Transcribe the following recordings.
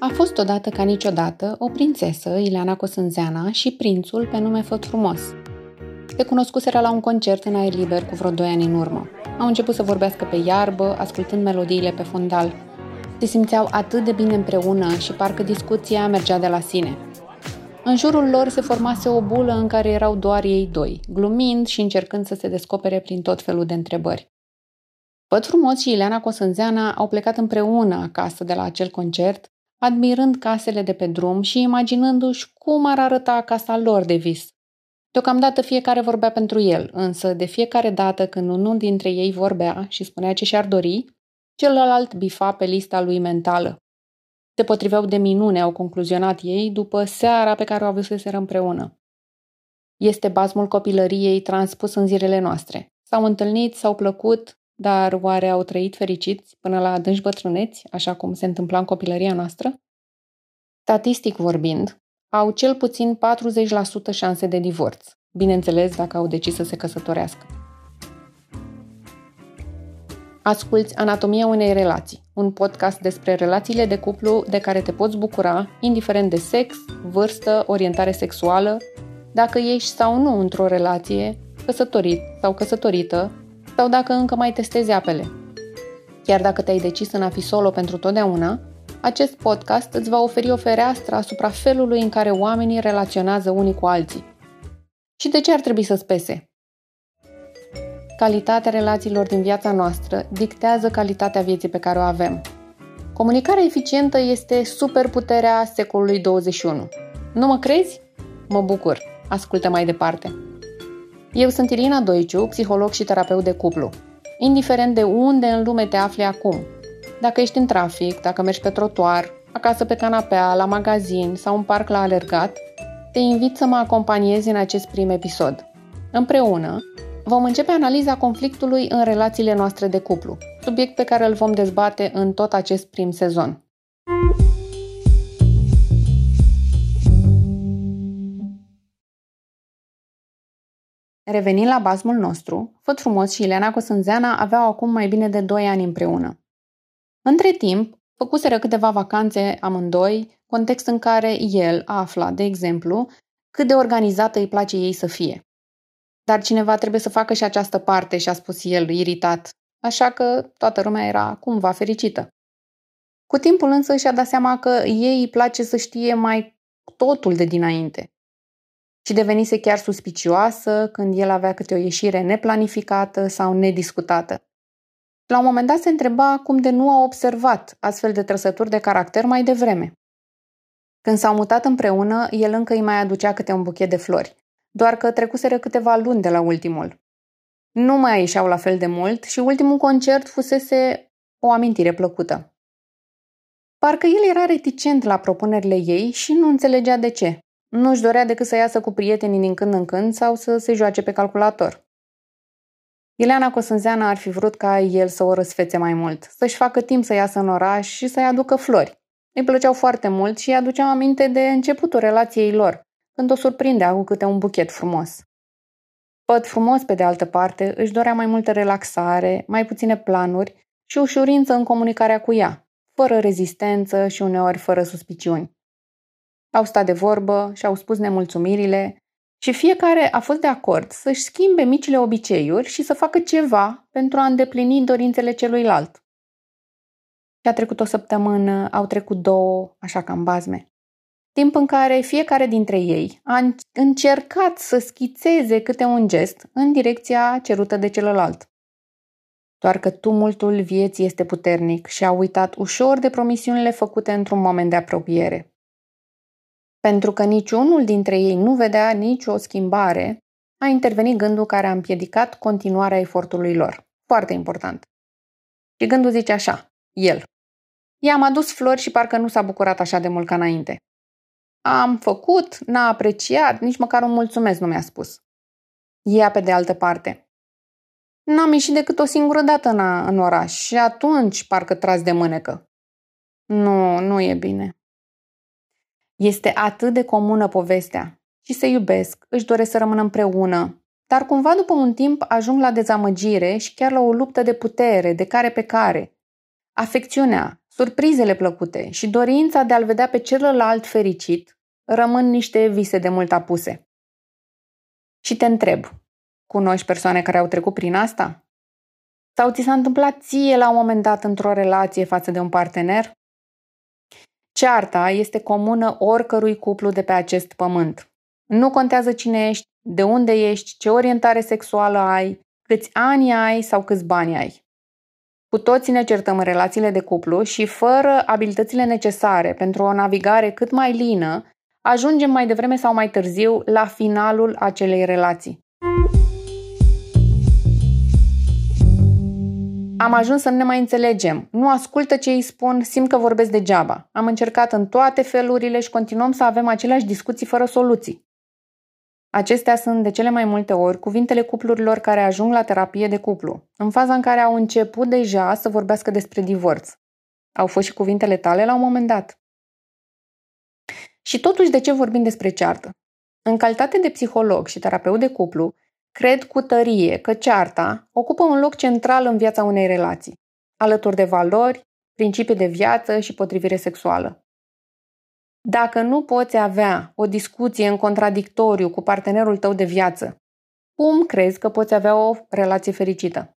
A fost odată ca niciodată o prințesă, Ileana Cosânzeana, și prințul pe nume Făt Frumos. Se cunoscuseră la un concert în aer liber cu vreo doi ani în urmă. Au început să vorbească pe iarbă, ascultând melodiile pe fondal. Se simțeau atât de bine împreună și parcă discuția mergea de la sine. În jurul lor se formase o bulă în care erau doar ei doi, glumind și încercând să se descopere prin tot felul de întrebări. Văd frumos și Ileana Cosânzeana au plecat împreună acasă de la acel concert, admirând casele de pe drum și imaginându-și cum ar arăta casa lor de vis. Deocamdată fiecare vorbea pentru el, însă de fiecare dată când unul dintre ei vorbea și spunea ce și-ar dori, celălalt bifa pe lista lui mentală. Se potriveau de minune, au concluzionat ei, după seara pe care o avuseseră împreună. Este bazmul copilăriei transpus în zilele noastre. S-au întâlnit, s-au plăcut, dar oare au trăit fericiți până la adânci bătrâneți, așa cum se întâmpla în copilăria noastră? Statistic vorbind, au cel puțin 40% șanse de divorț, bineînțeles dacă au decis să se căsătorească. Asculți Anatomia unei relații, un podcast despre relațiile de cuplu de care te poți bucura, indiferent de sex, vârstă, orientare sexuală, dacă ești sau nu într-o relație, căsătorit sau căsătorită, sau dacă încă mai testezi apele. Chiar dacă te-ai decis în a fi solo pentru totdeauna, acest podcast îți va oferi o fereastră asupra felului în care oamenii relaționează unii cu alții. Și de ce ar trebui să spese? Calitatea relațiilor din viața noastră dictează calitatea vieții pe care o avem. Comunicarea eficientă este superputerea secolului 21. Nu mă crezi? Mă bucur. Ascultă mai departe. Eu sunt Irina Doiciu, psiholog și terapeut de cuplu. Indiferent de unde în lume te afli acum, dacă ești în trafic, dacă mergi pe trotuar, acasă pe canapea, la magazin sau în parc la alergat, te invit să mă acompaniezi în acest prim episod. Împreună vom începe analiza conflictului în relațiile noastre de cuplu, subiect pe care îl vom dezbate în tot acest prim sezon. Revenind la bazmul nostru, Făt Frumos și Ileana Cosânzeana aveau acum mai bine de 2 ani împreună. Între timp, făcuseră câteva vacanțe amândoi, context în care el afla, de exemplu, cât de organizată îi place ei să fie. Dar cineva trebuie să facă și această parte, și-a spus el, iritat, așa că toată lumea era cumva fericită. Cu timpul însă și-a dat seama că ei îi place să știe mai totul de dinainte și devenise chiar suspicioasă când el avea câte o ieșire neplanificată sau nediscutată. La un moment dat se întreba cum de nu a observat astfel de trăsături de caracter mai devreme. Când s-au mutat împreună, el încă îi mai aducea câte un buchet de flori, doar că trecuseră câteva luni de la ultimul. Nu mai ieșeau la fel de mult și ultimul concert fusese o amintire plăcută. Parcă el era reticent la propunerile ei și nu înțelegea de ce. Nu își dorea decât să iasă cu prietenii din când în când sau să se joace pe calculator. Ileana Cosânzeana ar fi vrut ca el să o răsfețe mai mult, să-și facă timp să iasă în oraș și să-i aducă flori. Îi plăceau foarte mult și îi aduceau aminte de începutul relației lor, când o surprindea cu câte un buchet frumos. Păt frumos, pe de altă parte, își dorea mai multă relaxare, mai puține planuri și ușurință în comunicarea cu ea, fără rezistență și uneori fără suspiciuni. Au stat de vorbă și au spus nemulțumirile și fiecare a fost de acord să-și schimbe micile obiceiuri și să facă ceva pentru a îndeplini dorințele celuilalt. Și a trecut o săptămână, au trecut două, așa ca în bazme. Timp în care fiecare dintre ei a încercat să schițeze câte un gest în direcția cerută de celălalt. Doar că tumultul vieții este puternic și a uitat ușor de promisiunile făcute într-un moment de apropiere. Pentru că niciunul dintre ei nu vedea nicio schimbare, a intervenit gândul care a împiedicat continuarea efortului lor. Foarte important. Și gândul zice așa, el. I-am adus flori și parcă nu s-a bucurat așa de mult ca înainte. Am făcut, n-a apreciat, nici măcar un mulțumesc nu mi-a spus. Ea pe de altă parte. N-am ieșit decât o singură dată în, în oraș și atunci parcă tras de mânecă. Nu, nu e bine. Este atât de comună povestea. Și se iubesc, își doresc să rămână împreună. Dar cumva după un timp ajung la dezamăgire și chiar la o luptă de putere, de care pe care. Afecțiunea, surprizele plăcute și dorința de a-l vedea pe celălalt fericit rămân niște vise de mult apuse. Și te întreb, cunoști persoane care au trecut prin asta? Sau ți s-a întâmplat ție la un moment dat într-o relație față de un partener? Cearta este comună oricărui cuplu de pe acest pământ. Nu contează cine ești, de unde ești, ce orientare sexuală ai, câți ani ai sau câți bani ai. Cu toții ne certăm în relațiile de cuplu și fără abilitățile necesare pentru o navigare cât mai lină, ajungem mai devreme sau mai târziu la finalul acelei relații. Am ajuns să nu ne mai înțelegem. Nu ascultă ce îi spun, simt că vorbesc degeaba. Am încercat în toate felurile și continuăm să avem aceleași discuții fără soluții. Acestea sunt de cele mai multe ori cuvintele cuplurilor care ajung la terapie de cuplu, în faza în care au început deja să vorbească despre divorț. Au fost și cuvintele tale la un moment dat. Și totuși, de ce vorbim despre ceartă? În calitate de psiholog și terapeut de cuplu, cred cu tărie că cearta ocupă un loc central în viața unei relații, alături de valori, principii de viață și potrivire sexuală. Dacă nu poți avea o discuție în contradictoriu cu partenerul tău de viață, cum crezi că poți avea o relație fericită?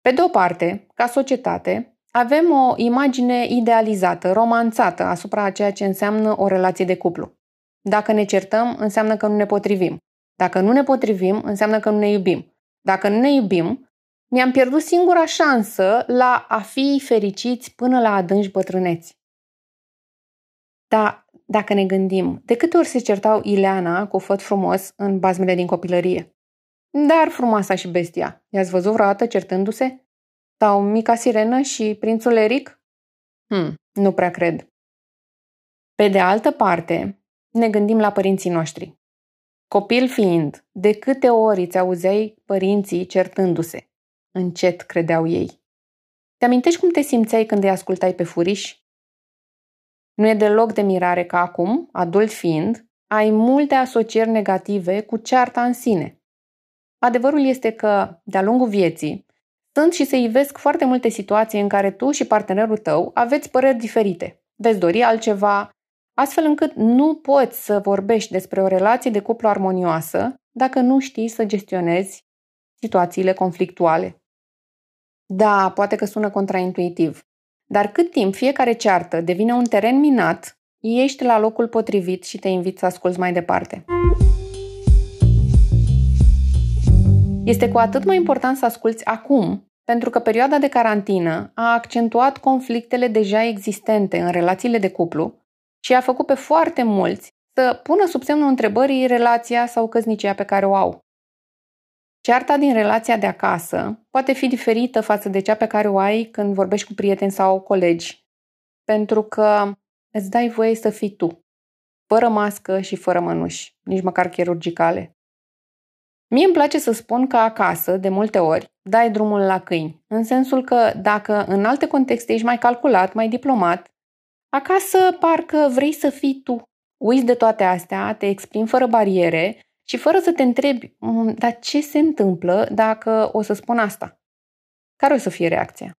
Pe de o parte, ca societate, avem o imagine idealizată, romanțată asupra a ceea ce înseamnă o relație de cuplu. Dacă ne certăm, înseamnă că nu ne potrivim. Dacă nu ne potrivim, înseamnă că nu ne iubim. Dacă nu ne iubim, ne-am pierdut singura șansă la a fi fericiți până la adânci bătrâneți. Dar dacă ne gândim, de câte ori se certau Ileana cu făt frumos în bazmele din copilărie? Dar frumoasa și bestia, i-ați văzut vreodată certându-se? Sau mica sirenă și prințul Eric? Hmm, nu prea cred. Pe de altă parte, ne gândim la părinții noștri. Copil fiind, de câte ori îți auzeai părinții certându-se? Încet credeau ei. Te amintești cum te simțeai când îi ascultai pe furiș? Nu e deloc de mirare că acum, adult fiind, ai multe asocieri negative cu cearta în sine. Adevărul este că, de-a lungul vieții, sunt și se ivesc foarte multe situații în care tu și partenerul tău aveți păreri diferite, veți dori altceva, astfel încât nu poți să vorbești despre o relație de cuplu armonioasă dacă nu știi să gestionezi situațiile conflictuale. Da, poate că sună contraintuitiv, dar cât timp fiecare ceartă devine un teren minat, ești la locul potrivit și te invit să asculți mai departe. Este cu atât mai important să asculți acum, pentru că perioada de carantină a accentuat conflictele deja existente în relațiile de cuplu și a făcut pe foarte mulți să pună sub semnul întrebării relația sau căsnicia pe care o au. Cearta din relația de acasă poate fi diferită față de cea pe care o ai când vorbești cu prieteni sau colegi, pentru că îți dai voie să fii tu, fără mască și fără mănuși, nici măcar chirurgicale. Mie îmi place să spun că acasă, de multe ori, dai drumul la câini, în sensul că dacă în alte contexte ești mai calculat, mai diplomat, acasă parcă vrei să fii tu. Uiți de toate astea, te exprimi fără bariere și fără să te întrebi, mm, dar ce se întâmplă dacă o să spun asta? Care o să fie reacția?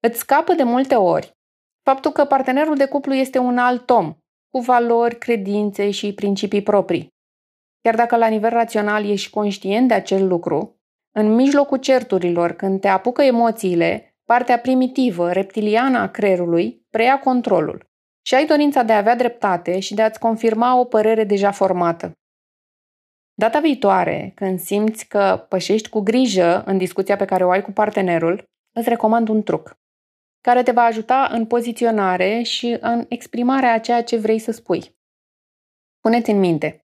Îți scapă de multe ori faptul că partenerul de cuplu este un alt om, cu valori, credințe și principii proprii. Chiar dacă la nivel rațional ești conștient de acel lucru, în mijlocul certurilor, când te apucă emoțiile, partea primitivă, reptiliană a creierului preia controlul și ai dorința de a avea dreptate și de a-ți confirma o părere deja formată. Data viitoare, când simți că pășești cu grijă în discuția pe care o ai cu partenerul, îți recomand un truc care te va ajuta în poziționare și în exprimarea a ceea ce vrei să spui. Puneți în minte,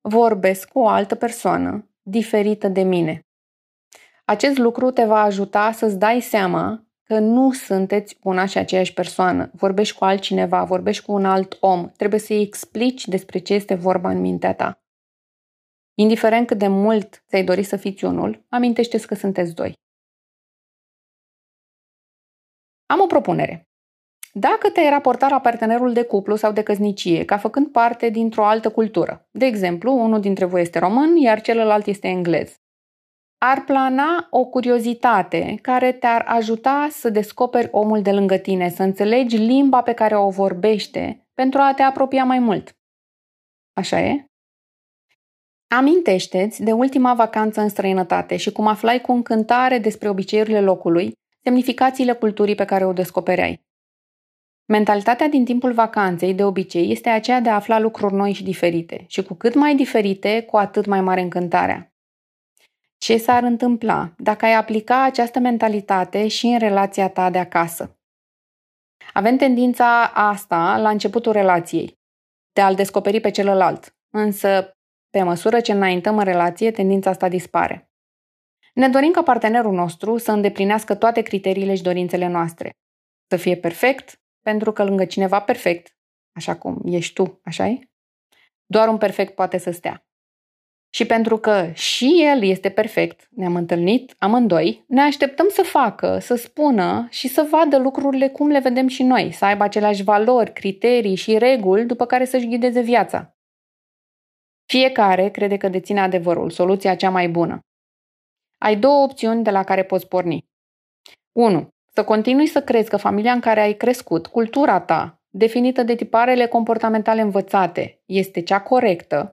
vorbesc cu o altă persoană diferită de mine. Acest lucru te va ajuta să-ți dai seama că nu sunteți una și aceeași persoană. Vorbești cu altcineva, vorbești cu un alt om. Trebuie să-i explici despre ce este vorba în mintea ta. Indiferent cât de mult ți-ai dori să fiți unul, amintește că sunteți doi. Am o propunere. Dacă te-ai raporta la partenerul de cuplu sau de căsnicie ca făcând parte dintr-o altă cultură, de exemplu, unul dintre voi este român, iar celălalt este englez, ar plana o curiozitate care te-ar ajuta să descoperi omul de lângă tine, să înțelegi limba pe care o vorbește pentru a te apropia mai mult. Așa e? Amintește-ți de ultima vacanță în străinătate și cum aflai cu încântare despre obiceiurile locului, semnificațiile culturii pe care o descopereai. Mentalitatea din timpul vacanței, de obicei, este aceea de a afla lucruri noi și diferite. Și cu cât mai diferite, cu atât mai mare încântarea. Ce s-ar întâmpla dacă ai aplica această mentalitate și în relația ta de acasă? Avem tendința asta la începutul relației, de a-l descoperi pe celălalt. Însă, pe măsură ce înaintăm în relație, tendința asta dispare. Ne dorim ca partenerul nostru să îndeplinească toate criteriile și dorințele noastre. Să fie perfect, pentru că lângă cineva perfect, așa cum ești tu, așa e? Doar un perfect poate să stea. Și pentru că și el este perfect, ne-am întâlnit amândoi, ne așteptăm să facă, să spună și să vadă lucrurile cum le vedem și noi, să aibă aceleași valori, criterii și reguli după care să-și ghideze viața. Fiecare crede că deține adevărul, soluția cea mai bună. Ai două opțiuni de la care poți porni. 1. Să continui să crezi că familia în care ai crescut, cultura ta, definită de tiparele comportamentale învățate, este cea corectă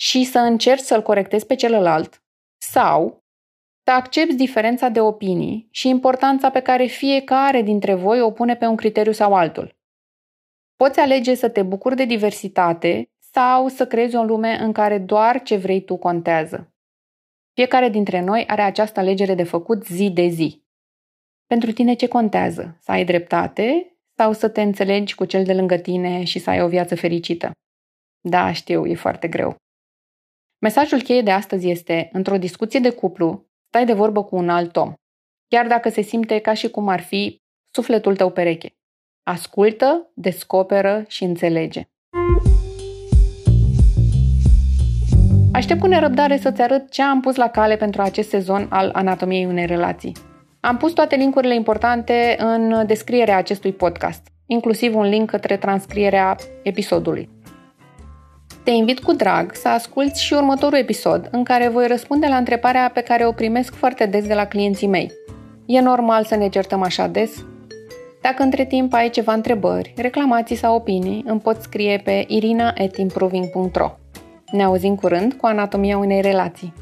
și să încerci să-l corectezi pe celălalt sau să accepti diferența de opinii și importanța pe care fiecare dintre voi o pune pe un criteriu sau altul. Poți alege să te bucuri de diversitate sau să creezi o lume în care doar ce vrei tu contează. Fiecare dintre noi are această alegere de făcut zi de zi. Pentru tine ce contează? Să ai dreptate sau să te înțelegi cu cel de lângă tine și să ai o viață fericită? Da, știu, e foarte greu. Mesajul cheie de astăzi este, într-o discuție de cuplu, stai de vorbă cu un alt om, chiar dacă se simte ca și cum ar fi sufletul tău pereche. Ascultă, descoperă și înțelege. Aștept cu nerăbdare să-ți arăt ce am pus la cale pentru acest sezon al Anatomiei unei relații. Am pus toate linkurile importante în descrierea acestui podcast, inclusiv un link către transcrierea episodului. Te invit cu drag să asculți și următorul episod, în care voi răspunde la întrebarea pe care o primesc foarte des de la clienții mei. E normal să ne certăm așa des? Dacă între timp ai ceva întrebări, reclamații sau opinii, îmi poți scrie pe irina.improving.ro Ne auzim curând cu anatomia unei relații.